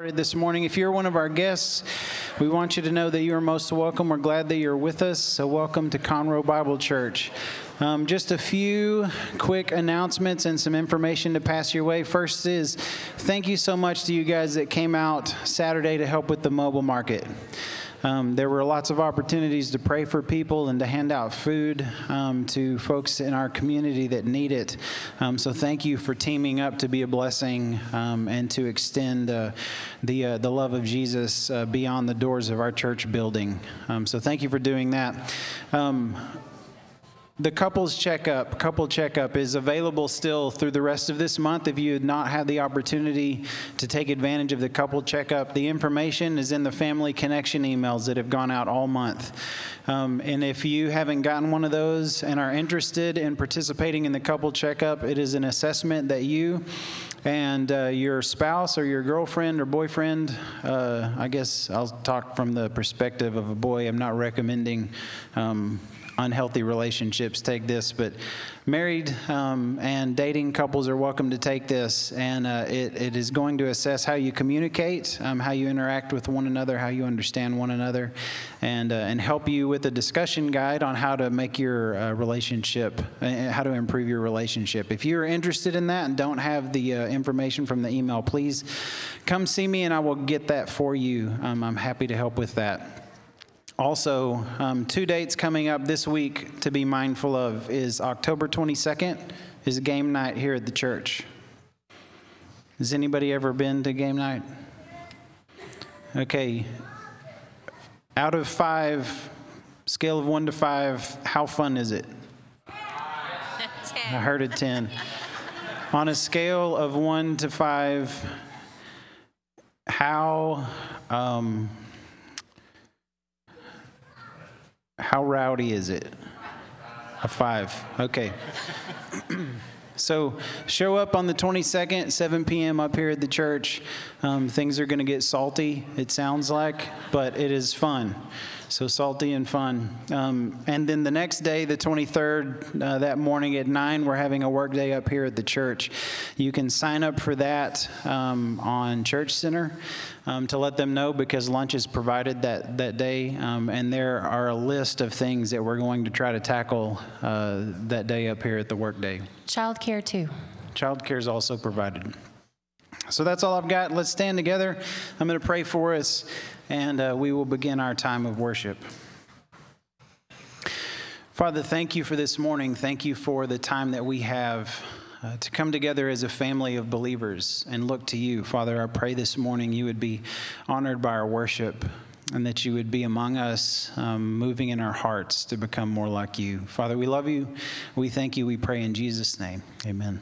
This morning, if you're one of our guests, we want you to know that you are most welcome. We're glad that you're with us. So, welcome to Conroe Bible Church. Um, just a few quick announcements and some information to pass your way. First is thank you so much to you guys that came out Saturday to help with the mobile market. Um, there were lots of opportunities to pray for people and to hand out food um, to folks in our community that need it. Um, so thank you for teaming up to be a blessing um, and to extend uh, the uh, the love of Jesus uh, beyond the doors of our church building. Um, so thank you for doing that. The couples checkup, couple checkup is available still through the rest of this month. If you had not had the opportunity to take advantage of the couple checkup, the information is in the family connection emails that have gone out all month. Um, and if you haven't gotten one of those and are interested in participating in the couple checkup, it is an assessment that you and uh, your spouse or your girlfriend or boyfriend, uh, I guess I'll talk from the perspective of a boy. I'm not recommending. Um, unhealthy relationships take this, but married um, and dating couples are welcome to take this. And uh, it, it is going to assess how you communicate, um, how you interact with one another, how you understand one another, and, uh, and help you with a discussion guide on how to make your uh, relationship, uh, how to improve your relationship. If you're interested in that and don't have the uh, information from the email, please come see me and I will get that for you. Um, I'm happy to help with that. Also, um, two dates coming up this week to be mindful of is October 22nd is game night here at the church. Has anybody ever been to game night? Okay. Out of five, scale of one to five, how fun is it? I heard a 10. On a scale of one to five, how um, how rowdy is it? A five. Okay. so show up on the 22nd, 7 p.m. up here at the church. Um, things are going to get salty, it sounds like, but it is fun. So salty and fun. Um, and then the next day, the 23rd, uh, that morning at 9, we're having a work day up here at the church. You can sign up for that um, on Church Center um, to let them know because lunch is provided that, that day. Um, and there are a list of things that we're going to try to tackle uh, that day up here at the workday. Child care, too. Child care is also provided. So that's all I've got. Let's stand together. I'm going to pray for us, and uh, we will begin our time of worship. Father, thank you for this morning. Thank you for the time that we have uh, to come together as a family of believers and look to you. Father, I pray this morning you would be honored by our worship and that you would be among us, um, moving in our hearts to become more like you. Father, we love you. We thank you. We pray in Jesus' name. Amen.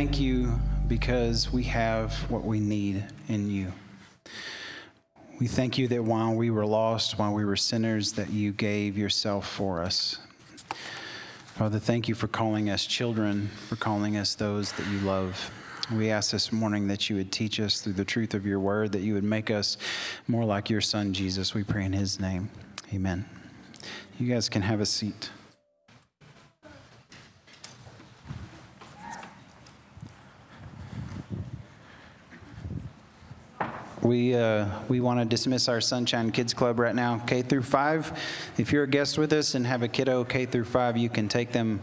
Thank you because we have what we need in you. We thank you that while we were lost, while we were sinners, that you gave yourself for us. Father, thank you for calling us children, for calling us those that you love. We ask this morning that you would teach us through the truth of your word, that you would make us more like your son, Jesus. We pray in his name. Amen. You guys can have a seat. We, uh, we want to dismiss our Sunshine Kids Club right now, K through 5. If you're a guest with us and have a kiddo K through 5, you can take them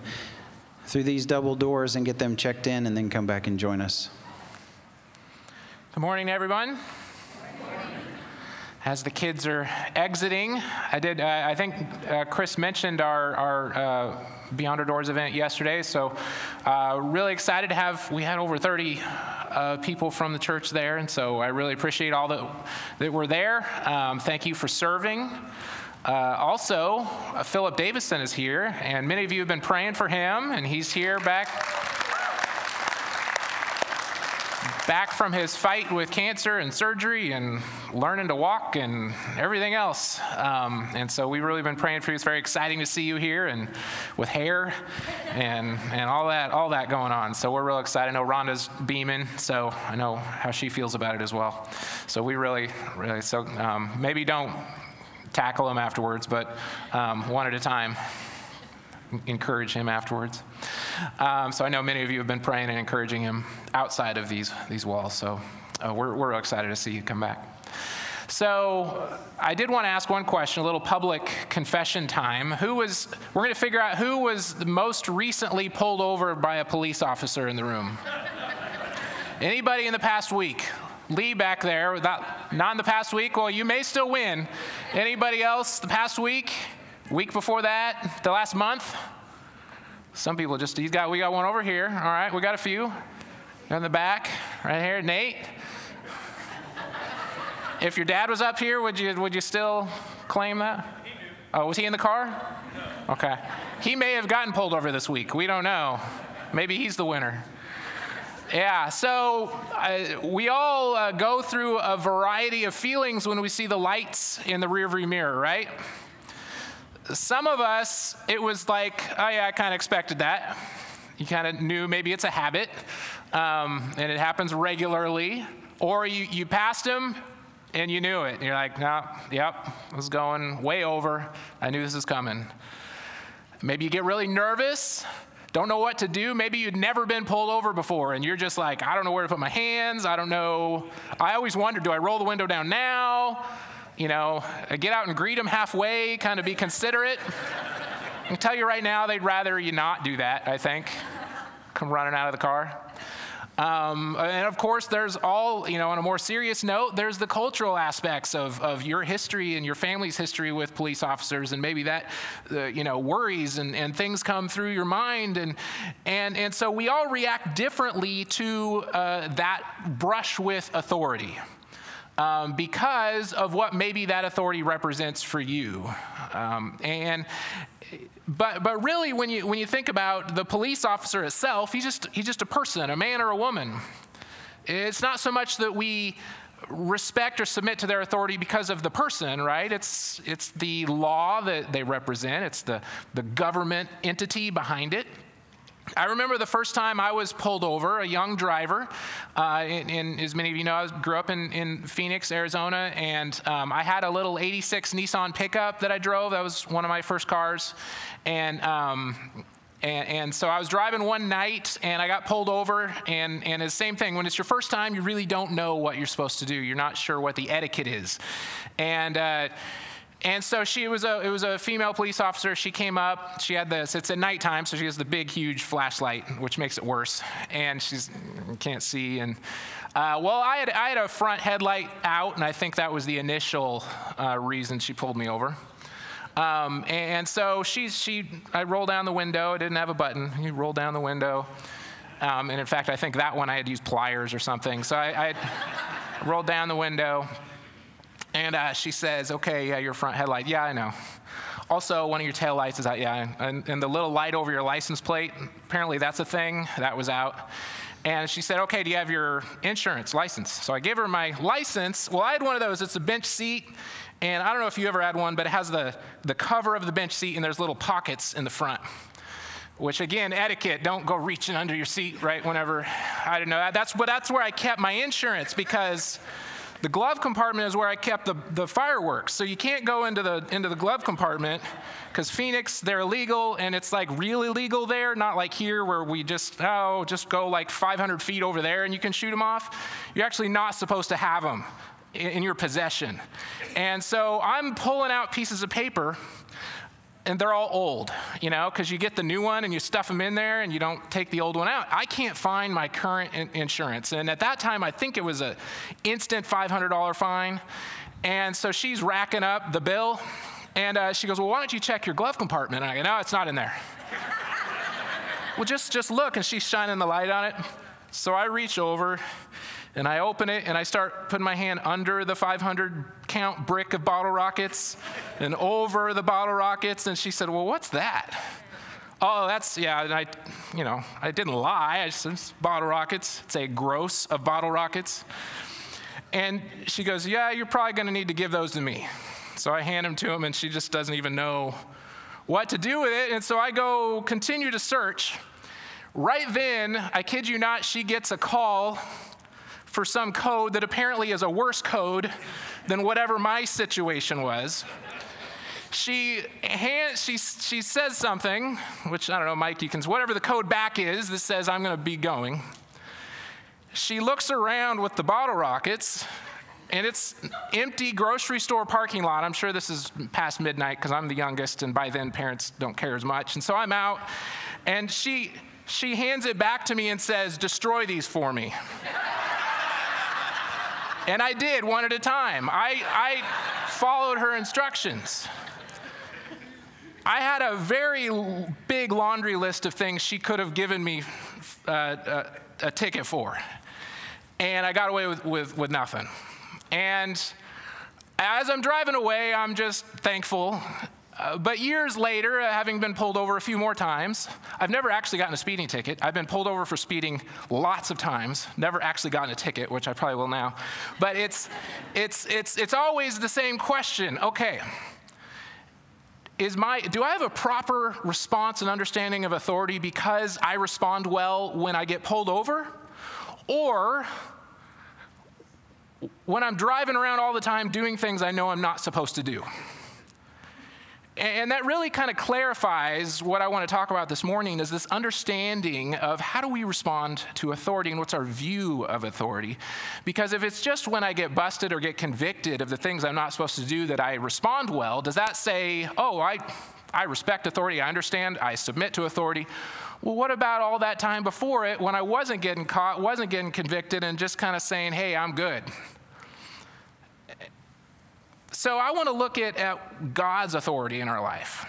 through these double doors and get them checked in and then come back and join us. Good morning, everyone. As the kids are exiting, I did. Uh, I think uh, Chris mentioned our, our uh, Beyond Our Doors event yesterday. So, uh, really excited to have. We had over 30 uh, people from the church there, and so I really appreciate all that that were there. Um, thank you for serving. Uh, also, uh, Philip Davison is here, and many of you have been praying for him, and he's here back back from his fight with cancer and surgery and learning to walk and everything else. Um, and so we've really been praying for you. It's very exciting to see you here and with hair and, and all that all that going on. So we're real excited. I know Rhonda's beaming, so I know how she feels about it as well. So we really, really, so um, maybe don't tackle him afterwards, but um, one at a time encourage him afterwards. Um, so I know many of you have been praying and encouraging him outside of these, these walls. So uh, we're, we're excited to see you come back. So I did want to ask one question, a little public confession time. Who was, we're going to figure out who was the most recently pulled over by a police officer in the room. Anybody in the past week? Lee back there, not in the past week. Well, you may still win. Anybody else the past week? Week before that? The last month? Some people just, he's got, we got one over here. All right, we got a few. In the back, right here, Nate. If your dad was up here, would you, would you still claim that? Oh, was he in the car? Okay. He may have gotten pulled over this week. We don't know. Maybe he's the winner. Yeah, so uh, we all uh, go through a variety of feelings when we see the lights in the rearview mirror, right? Some of us, it was like, oh yeah, I kind of expected that. You kind of knew maybe it's a habit, um, and it happens regularly. Or you, you passed him and you knew it. You're like, no, yep, I was going way over. I knew this was coming. Maybe you get really nervous, don't know what to do. Maybe you'd never been pulled over before, and you're just like, I don't know where to put my hands. I don't know. I always wondered, do I roll the window down now? You know, get out and greet them halfway, kind of be considerate. I can tell you right now, they'd rather you not do that, I think. Come running out of the car. Um, and of course, there's all, you know, on a more serious note, there's the cultural aspects of, of your history and your family's history with police officers, and maybe that, uh, you know, worries and, and things come through your mind. And, and, and so we all react differently to uh, that brush with authority. Um, because of what maybe that authority represents for you. Um, and but but really when you when you think about the police officer itself, he's just he's just a person, a man or a woman. It's not so much that we respect or submit to their authority because of the person, right? It's it's the law that they represent, it's the the government entity behind it. I remember the first time I was pulled over, a young driver. Uh, as many of you know, I grew up in, in Phoenix, Arizona, and um, I had a little 86 Nissan pickup that I drove. That was one of my first cars. And, um, and, and, so I was driving one night and I got pulled over. And, and it's the same thing. When it's your first time, you really don't know what you're supposed to do. You're not sure what the etiquette is. And, uh, and so she was a, it was a female police officer. She came up. She had this, it's at nighttime, so she has the big, huge flashlight, which makes it worse. And she's, can't see. And uh, well, I had, I had a front headlight out, and I think that was the initial uh, reason she pulled me over. Um, and so she, she, I rolled down the window. I didn't have a button. You roll down the window. Um, and in fact, I think that one I had used pliers or something. So I, I rolled down the window. And uh, she says, okay, yeah, your front headlight. Yeah, I know. Also, one of your tail lights is out. Yeah, and, and the little light over your license plate, apparently that's a thing. That was out. And she said, Okay, do you have your insurance license? So I gave her my license. Well, I had one of those, it's a bench seat. And I don't know if you ever had one, but it has the, the cover of the bench seat and there's little pockets in the front. Which again, etiquette, don't go reaching under your seat right whenever, I don't know. That's, but that's where I kept my insurance because the glove compartment is where I kept the, the fireworks. So you can't go into the, into the glove compartment because Phoenix, they're illegal and it's like real illegal there, not like here where we just, oh, just go like 500 feet over there and you can shoot them off. You're actually not supposed to have them in, in your possession. And so I'm pulling out pieces of paper and they're all old, you know, because you get the new one and you stuff them in there and you don't take the old one out. I can't find my current in- insurance. And at that time, I think it was a instant $500 fine. And so she's racking up the bill. And uh, she goes, Well, why don't you check your glove compartment? And I go, No, it's not in there. well, just, just look. And she's shining the light on it. So I reach over and I open it and I start putting my hand under the 500 count brick of bottle rockets and over the bottle rockets. And she said, Well, what's that? Oh, that's, yeah, and I, you know, I didn't lie. I said, bottle rockets. It's a gross of bottle rockets. And she goes, Yeah, you're probably going to need to give those to me. So I hand them to him, and she just doesn't even know what to do with it. And so I go continue to search. Right then, I kid you not, she gets a call for some code that apparently is a worse code than whatever my situation was. She, hand, she, she says something, which I don't know, Mike, you can, whatever the code back is that says I'm going to be going. She looks around with the bottle rockets, and it's empty grocery store parking lot. I'm sure this is past midnight because I'm the youngest, and by then parents don't care as much. And so I'm out, and she she hands it back to me and says, "Destroy these for me." And I did one at a time. I I followed her instructions. I had a very big laundry list of things she could have given me uh, a, a ticket for. And I got away with, with, with nothing. And as I'm driving away, I'm just thankful. Uh, but years later, uh, having been pulled over a few more times, I've never actually gotten a speeding ticket. I've been pulled over for speeding lots of times, never actually gotten a ticket, which I probably will now. But it's, it's, it's, it's always the same question okay, is my do i have a proper response and understanding of authority because i respond well when i get pulled over or when i'm driving around all the time doing things i know i'm not supposed to do and that really kind of clarifies what I want to talk about this morning is this understanding of how do we respond to authority and what's our view of authority. Because if it's just when I get busted or get convicted of the things I'm not supposed to do that I respond well, does that say, oh, I, I respect authority, I understand, I submit to authority? Well, what about all that time before it when I wasn't getting caught, wasn't getting convicted, and just kind of saying, hey, I'm good? So I want to look at, at God's authority in our life.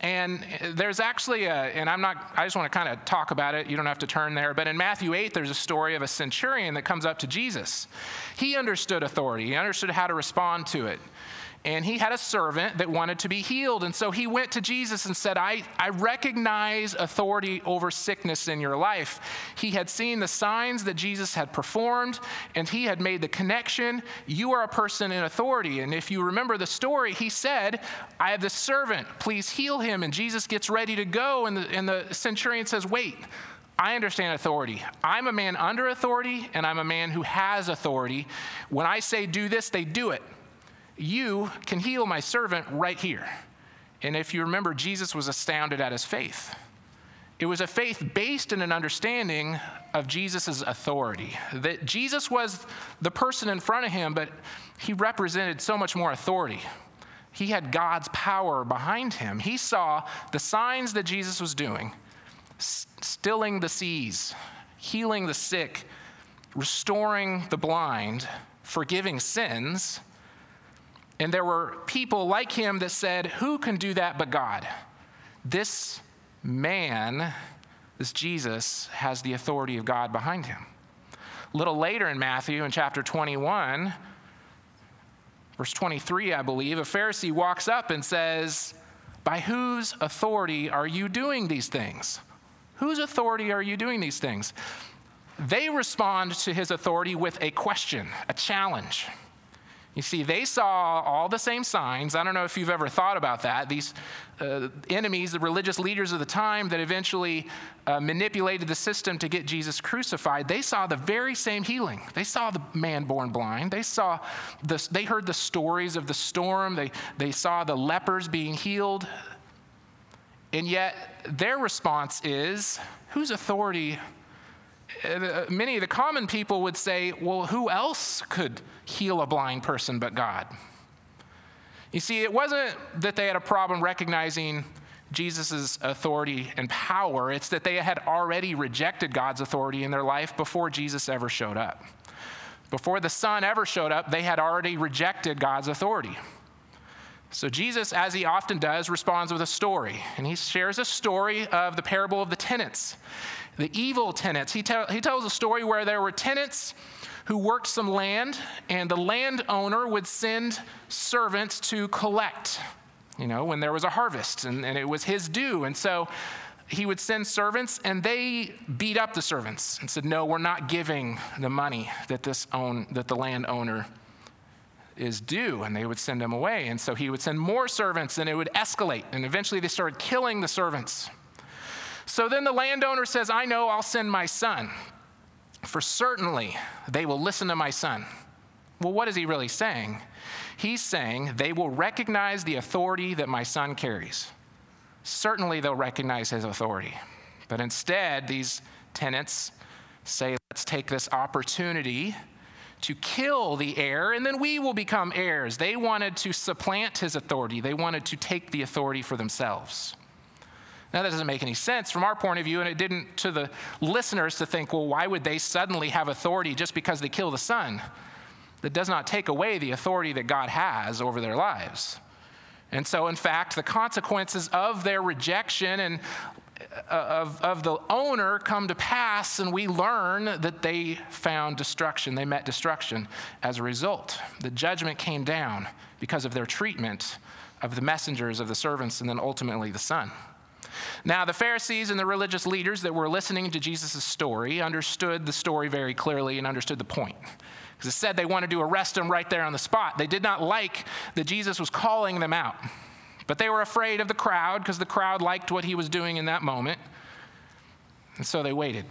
And there's actually a, and I'm not, I just want to kind of talk about it. You don't have to turn there. But in Matthew 8, there's a story of a centurion that comes up to Jesus. He understood authority, he understood how to respond to it and he had a servant that wanted to be healed. And so he went to Jesus and said, I, I recognize authority over sickness in your life. He had seen the signs that Jesus had performed, and he had made the connection. You are a person in authority. And if you remember the story, he said, I have this servant, please heal him. And Jesus gets ready to go, and the, and the centurion says, Wait. I understand authority. I'm a man under authority, and I'm a man who has authority. When I say do this, they do it you can heal my servant right here. And if you remember, Jesus was astounded at his faith. It was a faith based in an understanding of Jesus' authority. That Jesus was the person in front of him, but he represented so much more authority. He had God's power behind him. He saw the signs that Jesus was doing stilling the seas, healing the sick, restoring the blind, forgiving sins and there were people like him that said, Who can do that but God? This man, this Jesus, has the authority of God behind him. A little later in Matthew, in chapter 21, verse 23, I believe, a Pharisee walks up and says, By whose authority are you doing these things? Whose authority are you doing these things? they respond to his authority with a question, a challenge. You see, they saw all the same signs. I don't know if you've ever thought about that. These uh, enemies, the religious leaders of the time that eventually uh, manipulated the system to get Jesus crucified, they saw the very same healing. They saw the man born blind. They saw the, they heard the stories of the storm. They, they saw the lepers being healed. And yet, their response is whose authority uh, many of the common people would say, well, who else could heal a blind person but God? You see, it wasn't that they had a problem recognizing Jesus' authority and power, it's that they had already rejected God's authority in their life before Jesus ever showed up. Before the Son ever showed up, they had already rejected God's authority. So Jesus, as he often does, responds with a story. And he shares a story of the parable of the tenants the evil tenants. He, tell, he tells a story where there were tenants who worked some land, and the landowner would send servants to collect, you know, when there was a harvest, and, and it was his due. And so he would send servants, and they beat up the servants and said, No, we're not giving the money that, this own, that the landowner is due, and they would send him away. And so he would send more servants, and it would escalate. And eventually they started killing the servants. So then the landowner says, I know I'll send my son, for certainly they will listen to my son. Well, what is he really saying? He's saying they will recognize the authority that my son carries. Certainly they'll recognize his authority. But instead, these tenants say, let's take this opportunity to kill the heir, and then we will become heirs. They wanted to supplant his authority, they wanted to take the authority for themselves. Now, that doesn't make any sense from our point of view, and it didn't to the listeners to think, well, why would they suddenly have authority just because they kill the son? That does not take away the authority that God has over their lives. And so, in fact, the consequences of their rejection and uh, of, of the owner come to pass, and we learn that they found destruction. They met destruction as a result. The judgment came down because of their treatment of the messengers, of the servants, and then ultimately the son. Now, the Pharisees and the religious leaders that were listening to Jesus' story understood the story very clearly and understood the point. Because it said they wanted to arrest him right there on the spot. They did not like that Jesus was calling them out. But they were afraid of the crowd because the crowd liked what he was doing in that moment. And so they waited.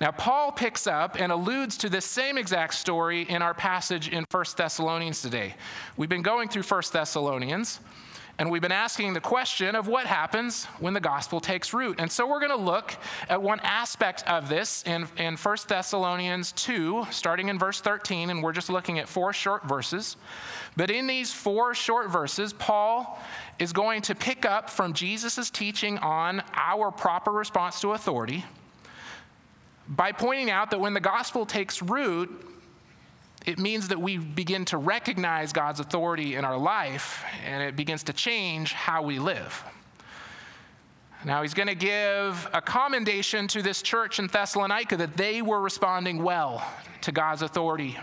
Now, Paul picks up and alludes to this same exact story in our passage in 1 Thessalonians today. We've been going through 1 Thessalonians. And we've been asking the question of what happens when the gospel takes root. And so we're going to look at one aspect of this in, in 1 Thessalonians 2, starting in verse 13, and we're just looking at four short verses. But in these four short verses, Paul is going to pick up from Jesus' teaching on our proper response to authority by pointing out that when the gospel takes root, it means that we begin to recognize God's authority in our life and it begins to change how we live. Now, he's going to give a commendation to this church in Thessalonica that they were responding well to God's authority.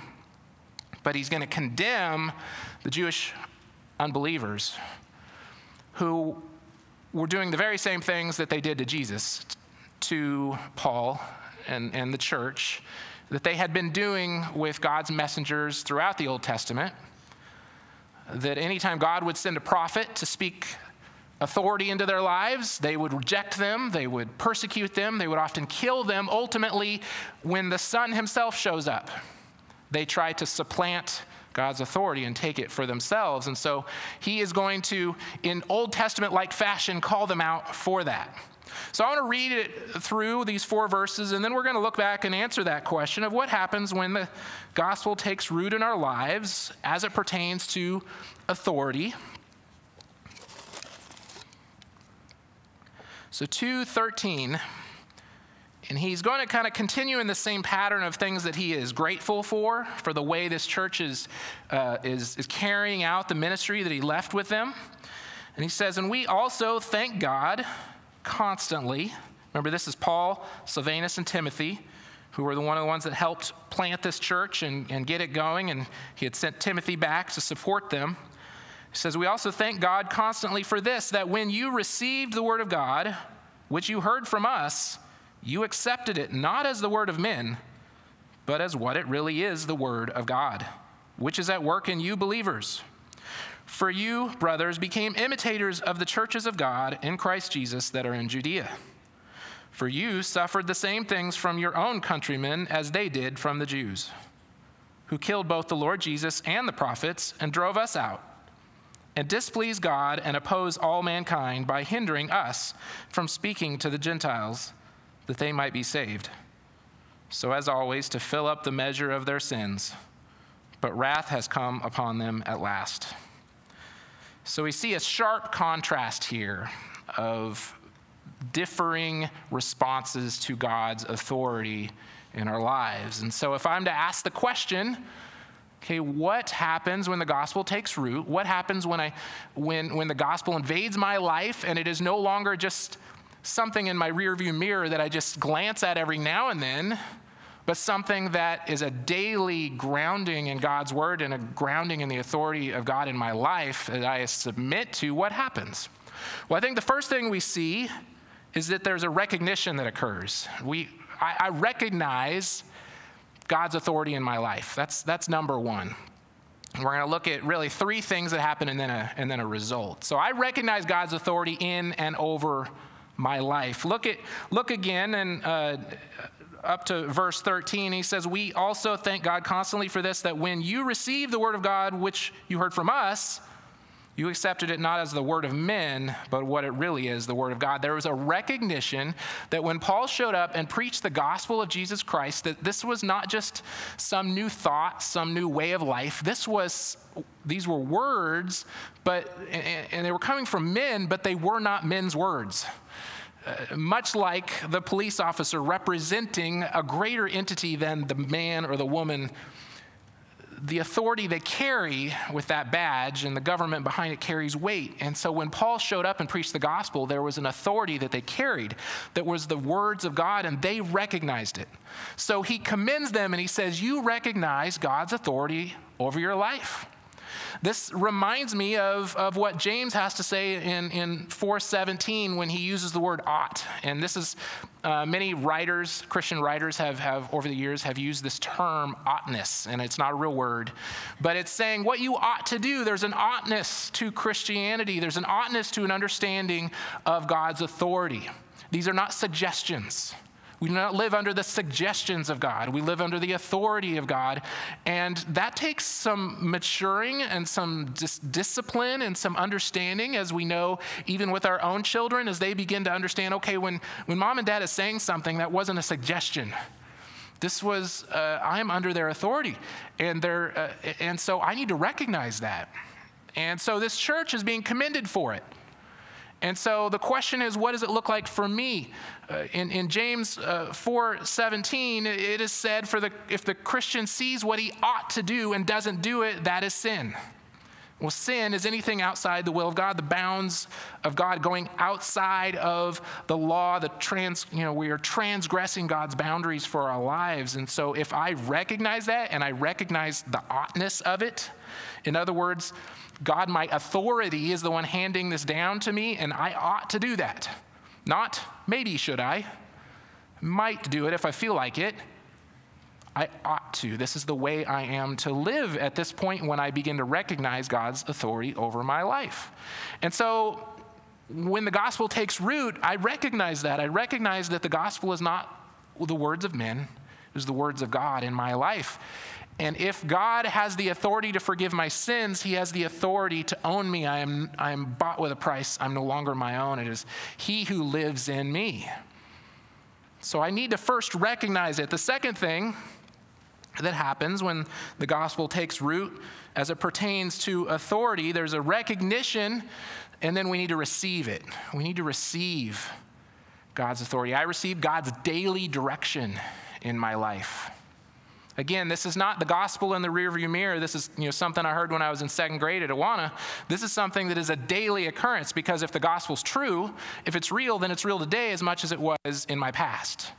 But he's going to condemn the Jewish unbelievers who were doing the very same things that they did to Jesus, to Paul and, and the church that they had been doing with God's messengers throughout the Old Testament. That anytime God would send a prophet to speak authority into their lives, they would reject them, they would persecute them, they would often kill them. Ultimately, when the Son himself shows up, they try to supplant God's authority and take it for themselves. And so he is going to, in Old Testament like fashion, call them out for that. So I want to read it through these four verses, and then we're going to look back and answer that question of what happens when the gospel takes root in our lives as it pertains to authority. So 213. And he's going to kind of continue in the same pattern of things that he is grateful for, for the way this church is, uh, is, is carrying out the ministry that he left with them. And he says, And we also thank God constantly. Remember, this is Paul, Silvanus, and Timothy, who were the one of the ones that helped plant this church and, and get it going, and he had sent Timothy back to support them. He says, We also thank God constantly for this, that when you received the word of God, which you heard from us, You accepted it not as the word of men, but as what it really is the word of God, which is at work in you believers. For you, brothers, became imitators of the churches of God in Christ Jesus that are in Judea. For you suffered the same things from your own countrymen as they did from the Jews, who killed both the Lord Jesus and the prophets and drove us out, and displeased God and oppose all mankind by hindering us from speaking to the Gentiles that they might be saved. So, as always, to fill up the measure of their sins, but wrath has come upon them at last. So, we see a sharp contrast here of differing responses to God's authority in our lives. And so, if I'm to ask the question, okay, what happens when the gospel takes root? What happens when, I, when, when the gospel invades my life and it is no longer just something in my rearview mirror that I just glance at every now and then, but something that is a daily grounding in God's word and a grounding in the authority of God in my life that I submit to? What happens? Well, I think the first thing we see is that there's a recognition that occurs. We, I, I recognize God's authority in my life. That's, that's number one. We're going to look at really three things that happen and then, a, and then a result. So I recognize God's authority in and over my life. Look, at, look again and uh, up to verse 13. He says, We also thank God constantly for this, that when you received the word of God, which you heard from us, you accepted it not as the word of men, but what it really is, the word of God. There was a recognition that when Paul showed up and preached the gospel of Jesus Christ, that this was not just some new thought, some new way of life. This was, these were words, but, and they were coming from men, but they were not men's words. Uh, much like the police officer representing a greater entity than the man or the woman the authority they carry with that badge and the government behind it carries weight. And so when Paul showed up and preached the gospel, there was an authority that they carried that was the words of God, and they recognized it. So he commends them and he says, You recognize God's authority over your life. This reminds me of, of what James has to say in, in 417 when he uses the word ought. And this is uh, many writers, Christian writers, have, have over the years have used this term oughtness, and it's not a real word, but it's saying what you ought to do. There's an oughtness to Christianity, there's an oughtness to an understanding of God's authority. These are not suggestions. We do not live under the suggestions of God. We live under the authority of God. And that takes some maturing and some dis- discipline and some understanding, as we know, even with our own children, as they begin to understand okay, when, when mom and dad is saying something, that wasn't a suggestion. This was, uh, I'm under their authority. And, they're, uh, and so I need to recognize that. And so this church is being commended for it. And so the question is, what does it look like for me? Uh, in, in, James uh, 4 17, it is said, for the, if the Christian sees what he ought to do and doesn't do it, that is sin. Well, sin is anything outside the will of God, the bounds of God, going outside of the law, the trans, you know, we are transgressing God's boundaries for our lives. And so if I recognize that and I recognize the oughtness of it, in other words, God, my authority is the one handing this down to me, and I ought to do that. Not maybe should I, might do it if I feel like it. I ought to. This is the way I am to live at this point when I begin to recognize God's authority over my life. And so when the gospel takes root, I recognize that. I recognize that the gospel is not the words of men, it is the words of God in my life. And if God has the authority to forgive my sins, He has the authority to own me. I am, I am bought with a price. I'm no longer my own. It is He who lives in me. So I need to first recognize it. The second thing that happens when the gospel takes root as it pertains to authority, there's a recognition, and then we need to receive it. We need to receive God's authority. I receive God's daily direction in my life. Again, this is not the gospel in the rearview mirror. This is you know, something I heard when I was in second grade at Awana. This is something that is a daily occurrence because if the gospel's true, if it's real, then it's real today as much as it was in my past.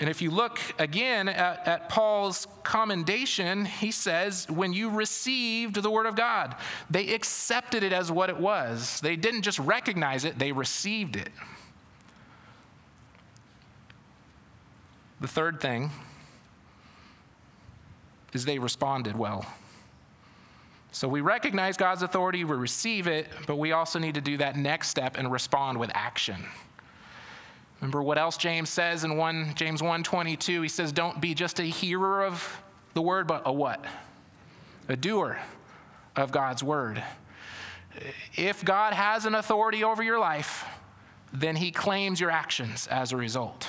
And if you look again at, at, Paul's commendation, he says, when you received the word of God, they accepted it as what it was. They didn't just recognize it, they received it. The third thing is they responded well. So we recognize God's authority, we receive it, but we also need to do that next step and respond with action. Remember what else James says in 1 James 1:22 he says don't be just a hearer of the word but a what? A doer of God's word. If God has an authority over your life, then he claims your actions as a result.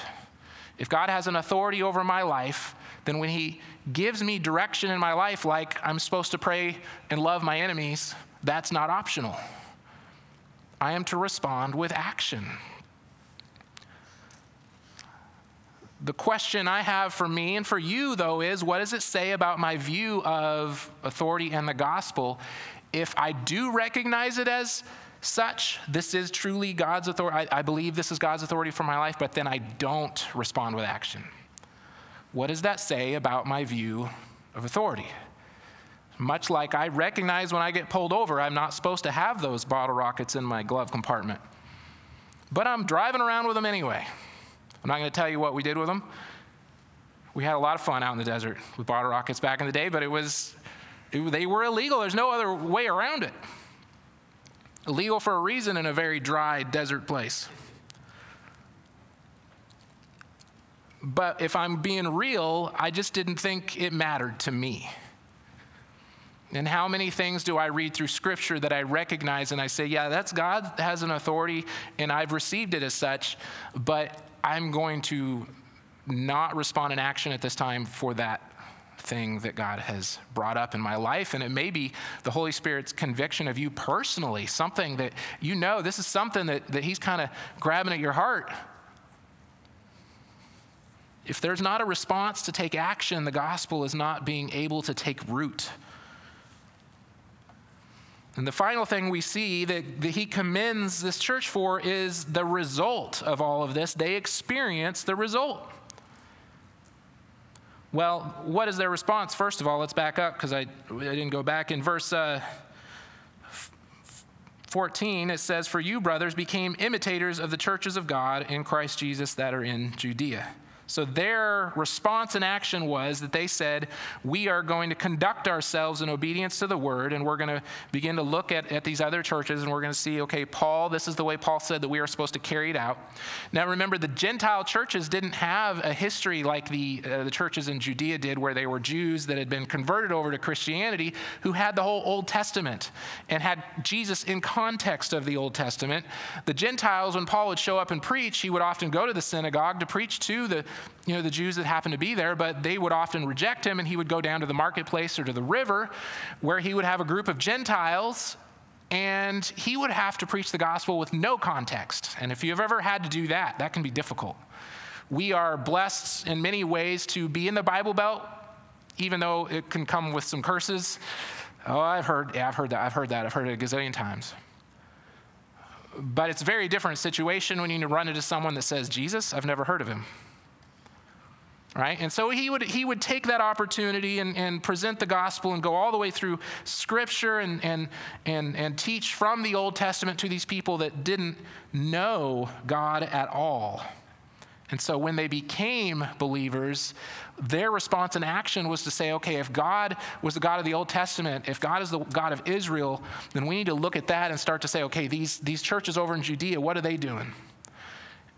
If God has an authority over my life, then when he gives me direction in my life, like I'm supposed to pray and love my enemies, that's not optional. I am to respond with action. The question I have for me and for you, though, is what does it say about my view of authority and the gospel if I do recognize it as such, this is truly God's authority, I, I, believe this is God's authority for my life, but then I don't respond with action? What does that say about my view of authority? Much like I recognize when I get pulled over, I'm not supposed to have those bottle rockets in my glove compartment. But I'm driving around with them anyway. I'm not going to tell you what we did with them. We had a lot of fun out in the desert with bottle rockets back in the day, but it was, it, they were illegal. There's no other way around it. Illegal for a reason in a very dry desert place. But if I'm being real, I just didn't think it mattered to me. And how many things do I read through scripture that I recognize and I say, yeah, that's God has an authority and I've received it as such, but I'm going to not respond in action at this time for that thing that God has brought up in my life. And it may be the Holy Spirit's conviction of you personally, something that you know this is something that, that He's kind of grabbing at your heart. If there's not a response to take action, the gospel is not being able to take root. And the final thing we see that, that, he commends this church for is the result of all of this. They experience the result. Well, what is their response? First of all, let's back up because I, I didn't go back. In verse uh, 14, it says, For you, brothers, became imitators of the churches of God in Christ Jesus that are in Judea. So their response and action was that they said, We are going to conduct ourselves in obedience to the word, and we're going to begin to look at, at these other churches, and we're going to see, okay, Paul, this is the way Paul said that we are supposed to carry it out. Now remember, the Gentile churches didn't have a history like the, uh, the churches in Judea did, where they were Jews that had been converted over to Christianity who had the whole Old Testament and had Jesus in context of the Old Testament. The Gentiles, when Paul would show up and preach, he would often go to the synagogue to preach to the you know, the Jews that happened to be there, but they would often reject him, and he would go down to the marketplace or to the river where he would have a group of Gentiles and he would have to preach the gospel with no context. And if you've ever had to do that, that can be difficult. We are blessed in many ways to be in the Bible Belt, even though it can come with some curses. Oh, I've heard, yeah, I've heard that. I've heard that. I've heard it a gazillion times. But it's a very different situation when you run into someone that says, Jesus, I've never heard of him right? And so he would he would take that opportunity and, and present the gospel and go all the way through scripture and, and and and teach from the old testament to these people that didn't know god at all. And so when they became believers their response and action was to say okay if god was the god of the old testament if god is the god of israel then we need to look at that and start to say okay these these churches over in judea what are they doing?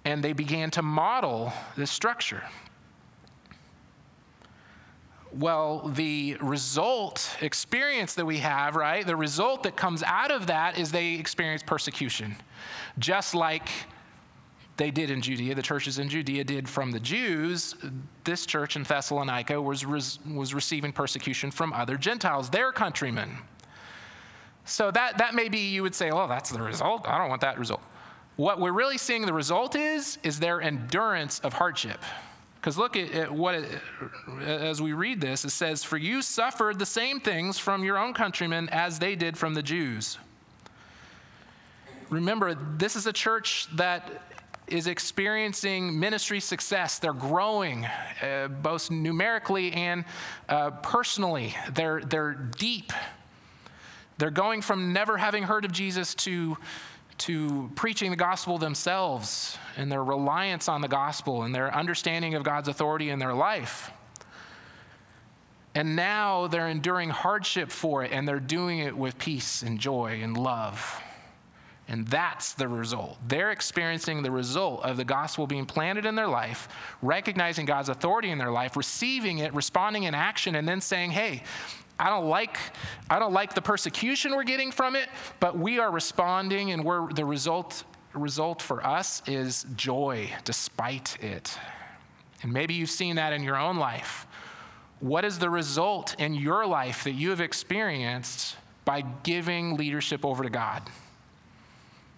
And they began to model this structure well, the result experience that we have, right? The result that comes out of that is they experience persecution, just like they did in Judea, the churches in Judea did from the Jews. This church in Thessalonica was, was receiving persecution from other Gentiles, their countrymen. So that, that may be, you would say, oh, that's the result. I don't want that result. What we're really seeing the result is, is their endurance of hardship. Because look at, at what, it, as we read this, it says, For you suffered the same things from your own countrymen as they did from the Jews. Remember, this is a church that is experiencing ministry success. They're growing, uh, both numerically and uh, personally. They're, they're deep. They're going from never having heard of Jesus to to preaching the gospel themselves and their reliance on the gospel and their understanding of God's authority in their life. And now they're enduring hardship for it and they're doing it with peace and joy and love. And that's the result. They're experiencing the result of the gospel being planted in their life, recognizing God's authority in their life, receiving it, responding in action, and then saying, hey, I don't like I don't like the persecution we're getting from it, but we are responding and we're the result result for us is joy despite it. And maybe you've seen that in your own life. What is the result in your life that you have experienced by giving leadership over to God?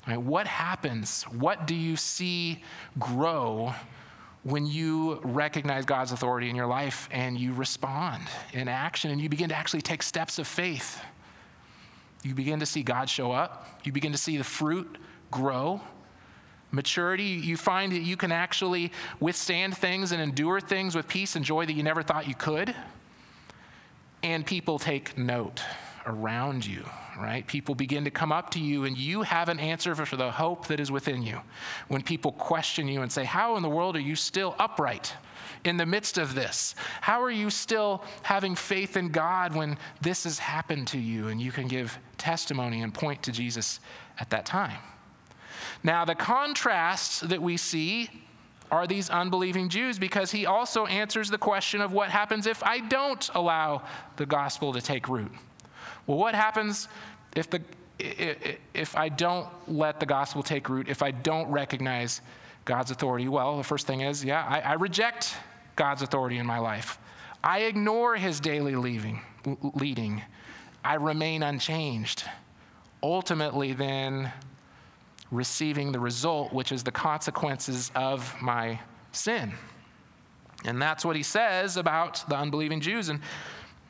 Right, what happens? What do you see grow when you recognize God's authority in your life and you respond in action and you begin to actually take steps of faith? You begin to see God show up, you begin to see the fruit grow. Maturity, you find that you can actually withstand things and endure things with peace and joy that you never thought you could. And people take note around you, right? People begin to come up to you and you have an answer for the hope that is within you. When people question you and say, How in the world are you still upright in the midst of this? How are you still having faith in God when this has happened to you? And you can give testimony and point to Jesus at that time. Now, the contrasts that we see are these unbelieving Jews because he also answers the question of what happens if I don't allow the gospel to take root. Well, what happens if, the, if I don't let the gospel take root, if I don't recognize God's authority? Well, the first thing is, yeah, I, I reject God's authority in my life. I ignore his daily leaving, leading. I remain unchanged. Ultimately, then, receiving the result, which is the consequences of my sin. And that's what he says about the unbelieving Jews. And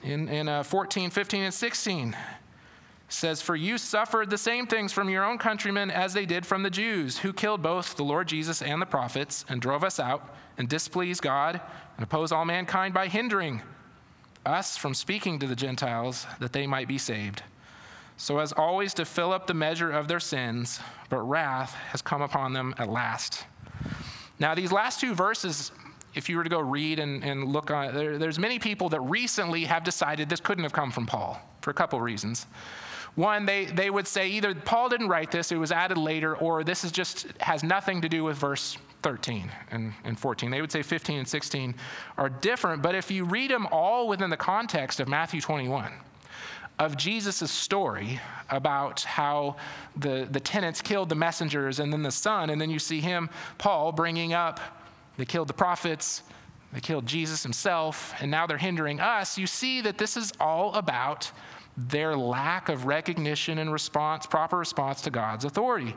in, in uh, 14, 15, and 16 says, For you suffered the same things from your own countrymen as they did from the Jews, who killed both the Lord Jesus and the prophets, and drove us out, and displeased God, and opposed all mankind by hindering us from speaking to the Gentiles that they might be saved. So, as always, to fill up the measure of their sins, but wrath has come upon them at last. Now, these last two verses if you were to go read and, and look on there, there's many people that recently have decided this couldn't have come from Paul for a couple reasons. One, they, they would say either Paul didn't write this, it was added later, or this is just has nothing to do with verse 13 and, and 14. They would say 15 and 16 are different, but if you read them all within the context of Matthew 21, of Jesus' story about how the, the tenants killed the messengers and then the son, and then you see him, Paul, bringing up they killed the prophets, they killed Jesus himself, and now they're hindering us. You see that this is all about their lack of recognition and response, proper response to God's authority.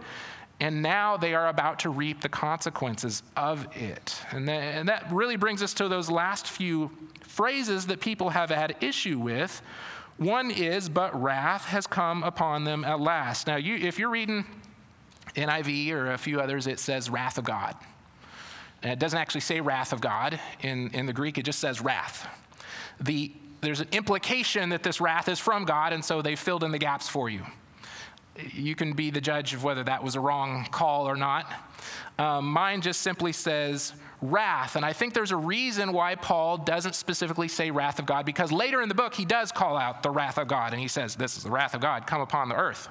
And now they are about to reap the consequences of it. And, and that really brings us to those last few phrases that people have had issue with. One is, but wrath has come upon them at last. Now, you, if you're reading NIV or a few others, it says wrath of God. And it doesn't actually say wrath of God in, in the Greek, it just says wrath. The, there's an implication that this wrath is from God, and so they filled in the gaps for you. You can be the judge of whether that was a wrong call or not. Um, mine just simply says wrath. And I think there's a reason why Paul doesn't specifically say wrath of God, because later in the book, he does call out the wrath of God, and he says, This is the wrath of God come upon the earth.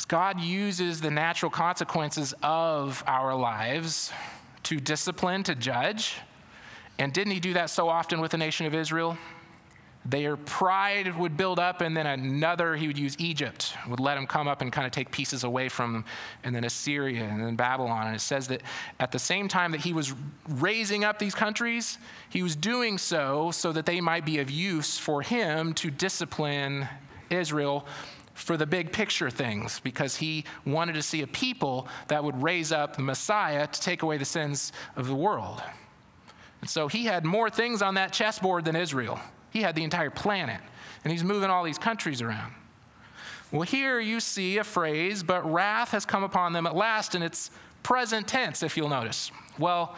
Because God uses the natural consequences of our lives to discipline, to judge. And didn't He do that so often with the nation of Israel? Their pride would build up, and then another, he would use Egypt, would let them come up and kind of take pieces away from them, and then Assyria, and then Babylon. And it says that at the same time that he was raising up these countries, he was doing so so that they might be of use for him to discipline Israel for the big picture things because he wanted to see a people that would raise up the Messiah to take away the sins of the world. And so he had more things on that chessboard than Israel. He had the entire planet, and he's moving all these countries around. Well, here you see a phrase, but wrath has come upon them at last, and it's present tense, if you'll notice. Well,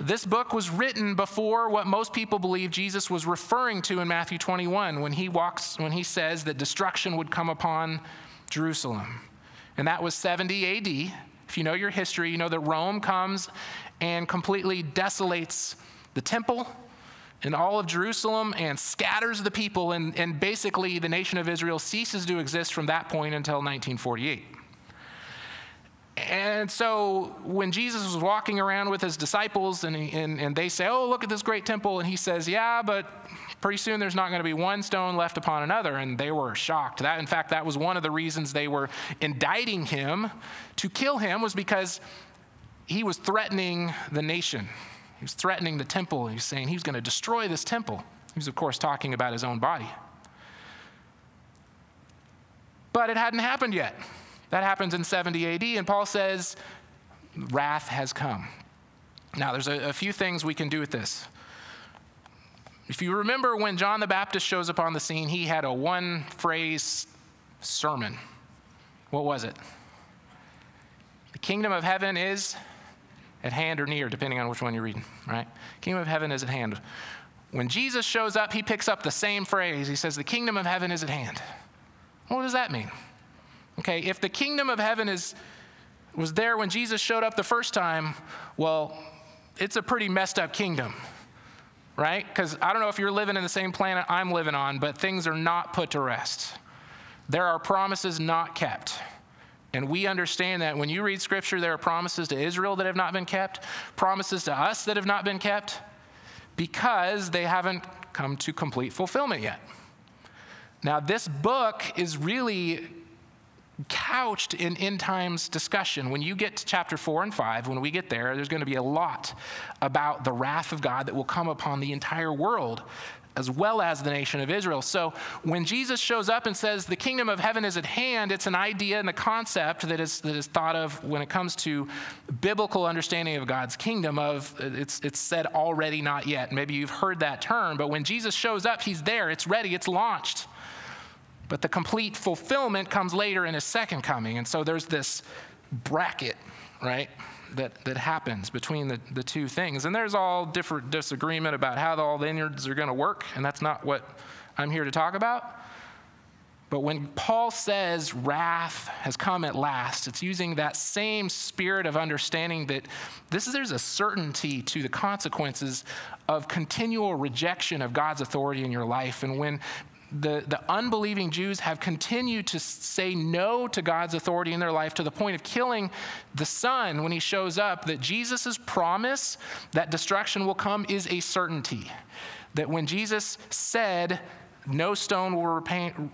this book was written before what most people believe Jesus was referring to in Matthew 21 when he walks when he says that destruction would come upon Jerusalem. and that was 70 AD. If you know your history, you know that Rome comes and completely desolates the temple and all of Jerusalem and scatters the people, and, and basically the nation of Israel ceases to exist from that point until 1948. And so when Jesus was walking around with his disciples and, he, and, and they say, Oh, look at this great temple, and he says, Yeah, but pretty soon there's not going to be one stone left upon another. And they were shocked. That, in fact, that was one of the reasons they were indicting him to kill him, was because he was threatening the nation. He was threatening the temple. He was saying he was going to destroy this temple. He was, of course, talking about his own body. But it hadn't happened yet. That happens in 70 AD, and Paul says, wrath has come. Now, there's a, a, few things we can do with this. If you remember when John the Baptist shows up on the scene, he had a one phrase sermon. What was it? The kingdom of heaven is at hand or near, depending on which one you're reading, right? Kingdom of heaven is at hand. When Jesus shows up, he picks up the same phrase. He says, The kingdom of heaven is at hand. What does that mean? Okay, if the kingdom of heaven is, was there when Jesus showed up the first time, well, it's a pretty messed up kingdom, right? Because I don't know if you're living in the same planet I'm living on, but things are not put to rest. There are promises not kept. And we understand that when you read scripture, there are promises to Israel that have not been kept, promises to us that have not been kept, because they haven't come to complete fulfillment yet. Now, this book is really couched in end times discussion. When you get to chapter 4 and 5, when we get there, there's going to be a lot about the wrath of God that will come upon the entire world as well as the nation of Israel. So when Jesus shows up and says the kingdom of heaven is at hand, it's an idea and a concept that is, that is thought of when it comes to biblical understanding of God's kingdom of it's, it's said already not yet. Maybe you've heard that term, but when Jesus shows up, he's there, it's ready, it's launched. But the complete fulfillment comes later in his second coming. And so there's this bracket, right, that, that happens between the, the two things. And there's all different disagreement about how all the innards are going to work, and that's not what I'm here to talk about. But when Paul says wrath has come at last, it's using that same spirit of understanding that this is, there's a certainty to the consequences of continual rejection of God's authority in your life. And when the, the unbelieving Jews have continued to say no to God's authority in their life to the point of killing the Son when he shows up, that Jesus' promise that destruction will come is a certainty. That when Jesus said, no stone will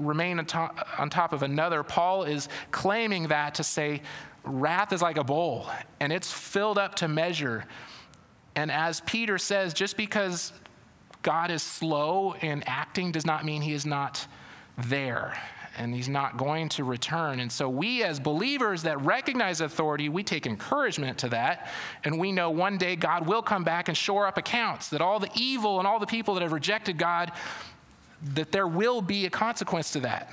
remain on top, on top of another, Paul is claiming that to say, wrath is like a bowl and it's filled up to measure. And as Peter says, just because God is slow in acting does not mean he is not there and he's not going to return. And so, we as believers that recognize authority, we take encouragement to that. And we know one day God will come back and shore up accounts, that all the evil and all the people that have rejected God, that there will be a consequence to that.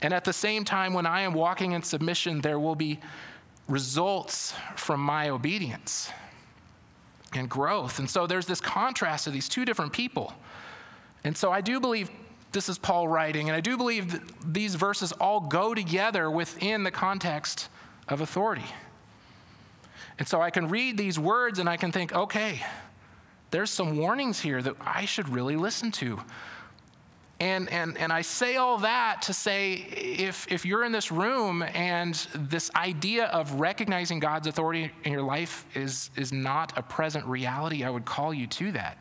And at the same time, when I am walking in submission, there will be results from my obedience and growth. And so there's this contrast of these two different people. And so I do believe this is Paul writing, and I do believe these verses all go together within the context of authority. And so I can read these words and I can think, okay, there's some warnings here that I should really listen to. And, and, and I say all that to say if, if you're in this room and this idea of recognizing God's authority in your life is, is not a present reality, I would call you to that.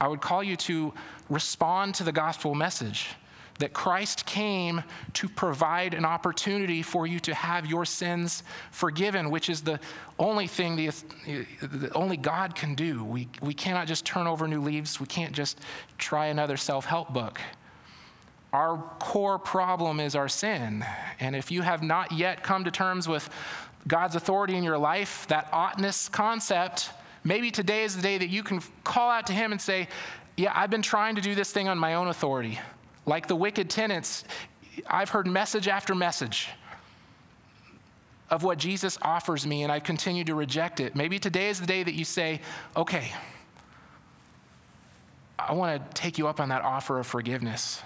I would call you to respond to the gospel message that Christ came to provide an opportunity for you to have your sins forgiven, which is the only thing the, the only God can do. We, we cannot just turn over new leaves, we can't just try another self help book. Our core problem is our sin. And if you have not yet come to terms with God's authority in your life, that oughtness concept, maybe today is the day that you can call out to Him and say, Yeah, I've been trying to do this thing on my own authority. Like the wicked tenants, I've heard message after message of what Jesus offers me, and I continue to reject it. Maybe today is the day that you say, Okay, I want to take you up on that offer of forgiveness.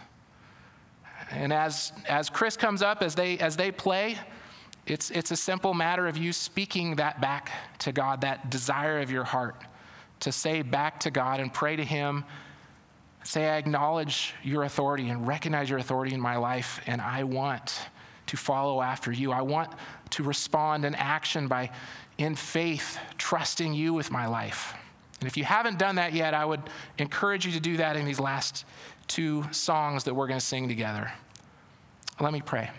And as, as Chris comes up, as they, as they play, It's, it's a simple matter of you speaking that back to God, that desire of your heart to say back to God and pray to Him. Say, I acknowledge your authority and recognize your authority in my life, and I want to follow after you. I want to respond in action by, in faith, trusting you with my life. And if you haven't done that yet, I would encourage you to do that in these last two songs that we're going to sing together. Let me pray.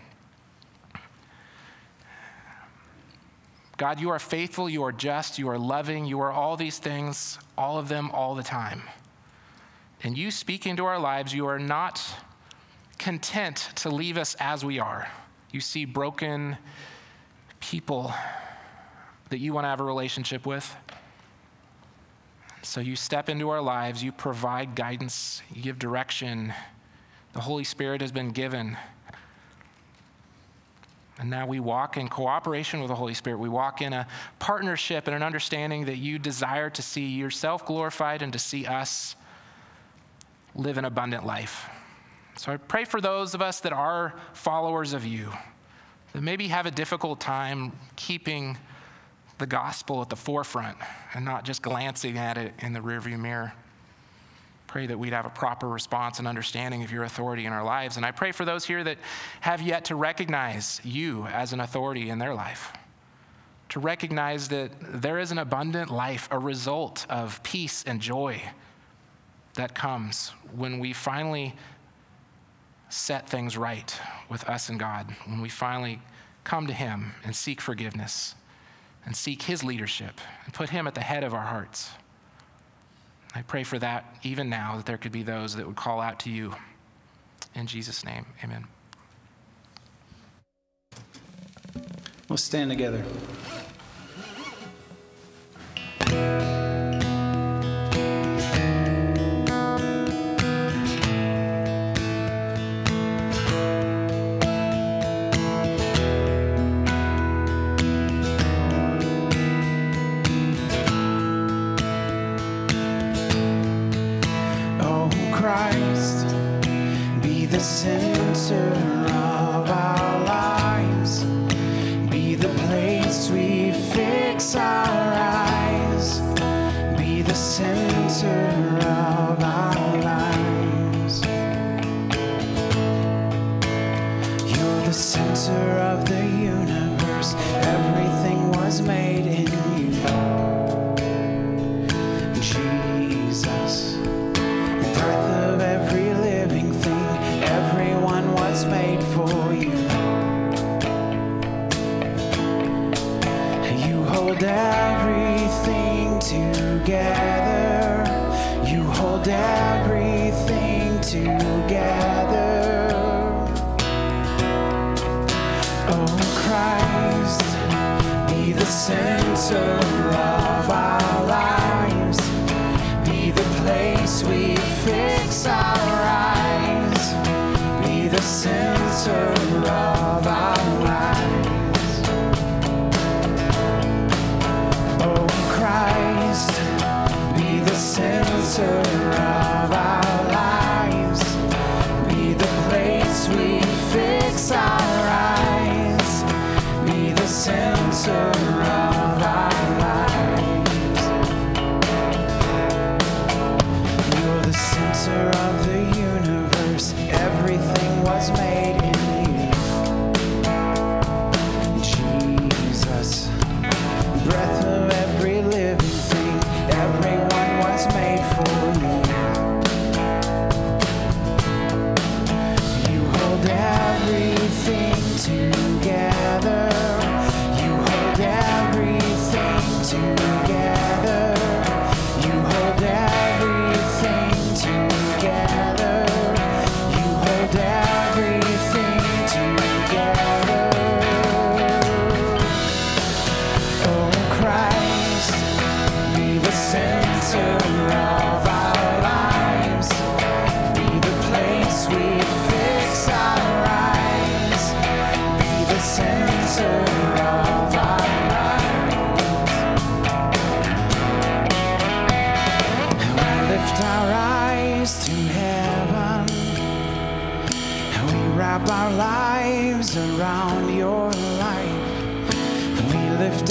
God, you are faithful, you are just, you are loving, you are all these things, all of them, all the time. And you speak into our lives, you are not content to leave us as we are. You see broken people that you want to have a relationship with. So you step into our lives, you provide guidance, you give direction. The Holy Spirit has been given. And now we walk in cooperation with the Holy Spirit. We walk in a partnership and an understanding that you desire to see yourself glorified and to see us live an abundant life. So I pray for those of us that are followers of you, that maybe have a difficult time keeping the gospel at the forefront and not just glancing at it in the rearview mirror. Pray that we'd have a proper response and understanding of your authority in our lives. And I pray for those here that have yet to recognize you as an authority in their life, to recognize that there is an abundant life, a result of peace and joy that comes when we finally set things right with us and God, when we finally come to Him and seek forgiveness and seek His leadership and put Him at the head of our hearts. I pray for that even now, that there could be those that would call out to you. In Jesus' name, amen. We'll stand together. Center of our lives. Be the place we fix our eyes. Be the center of our lives. You're the center of the universe. Everything was made center of our lives. Be the place we fix our eyes. Be the center of our lives. Oh Christ, be the center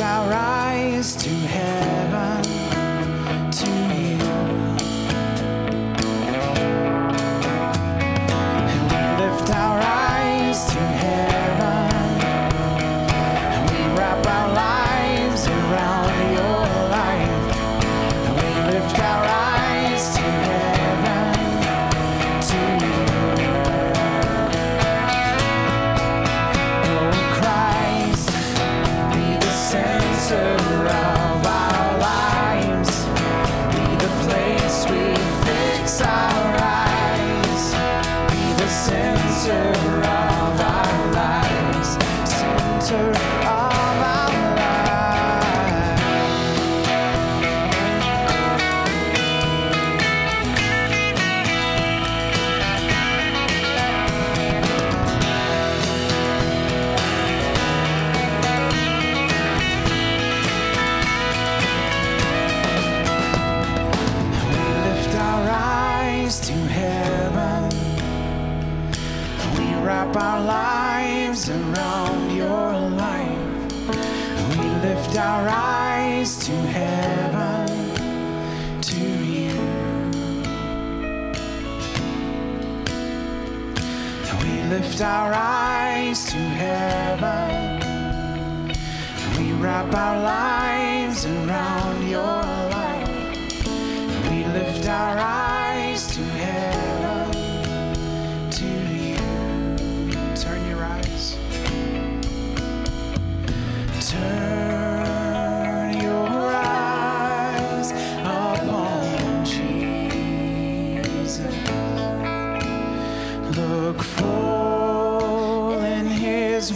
our eyes to heaven, Look full in his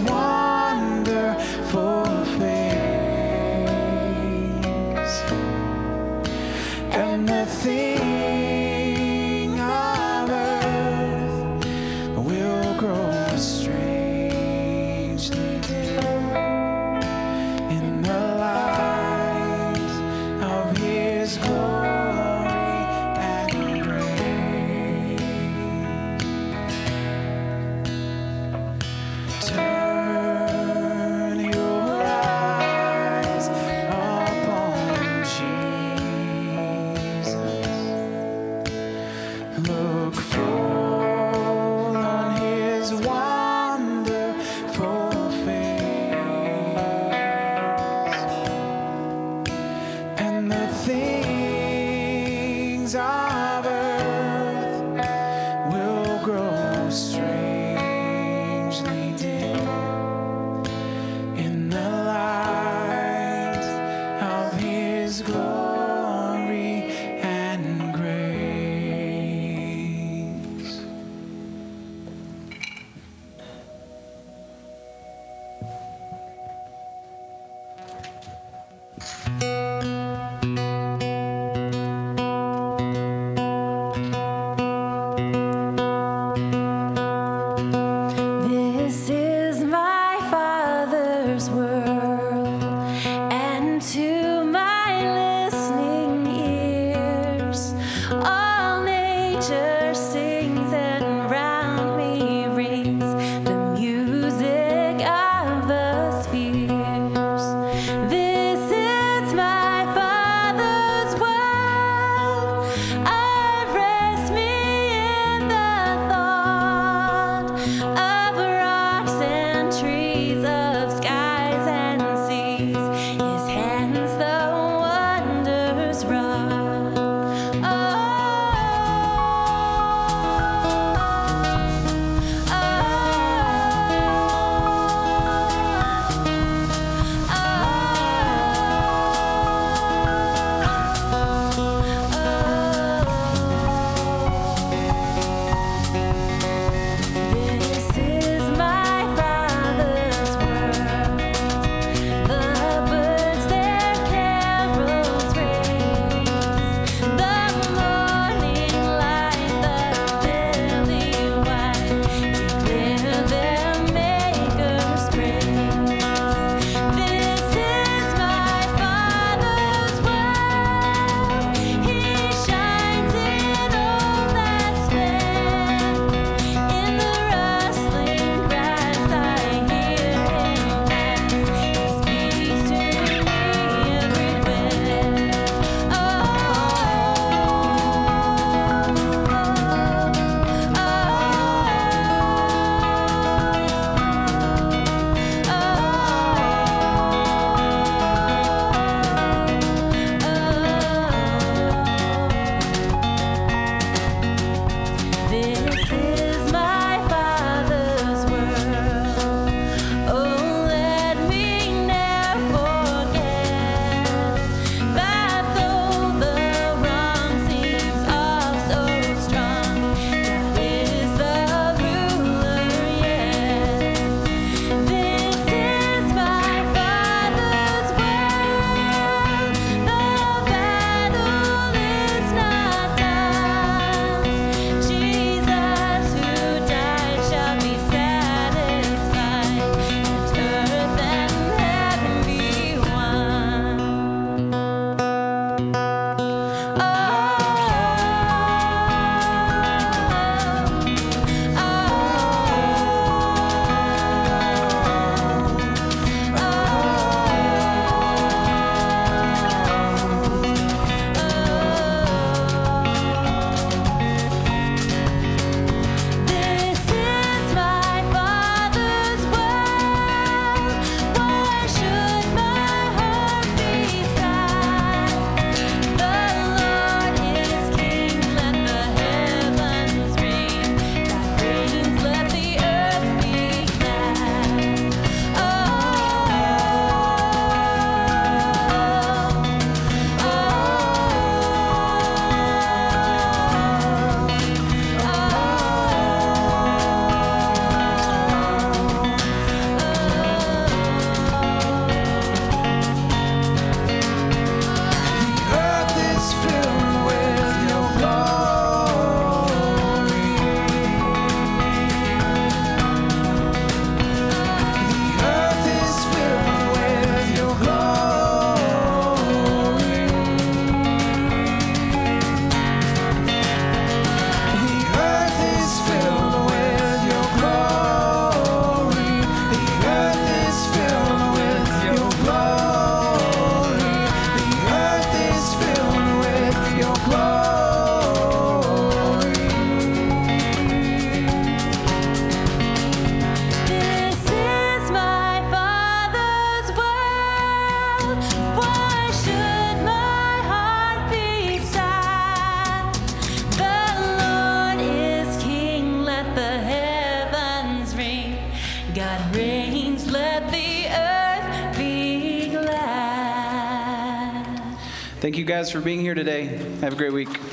guys for being here today. Have a great week.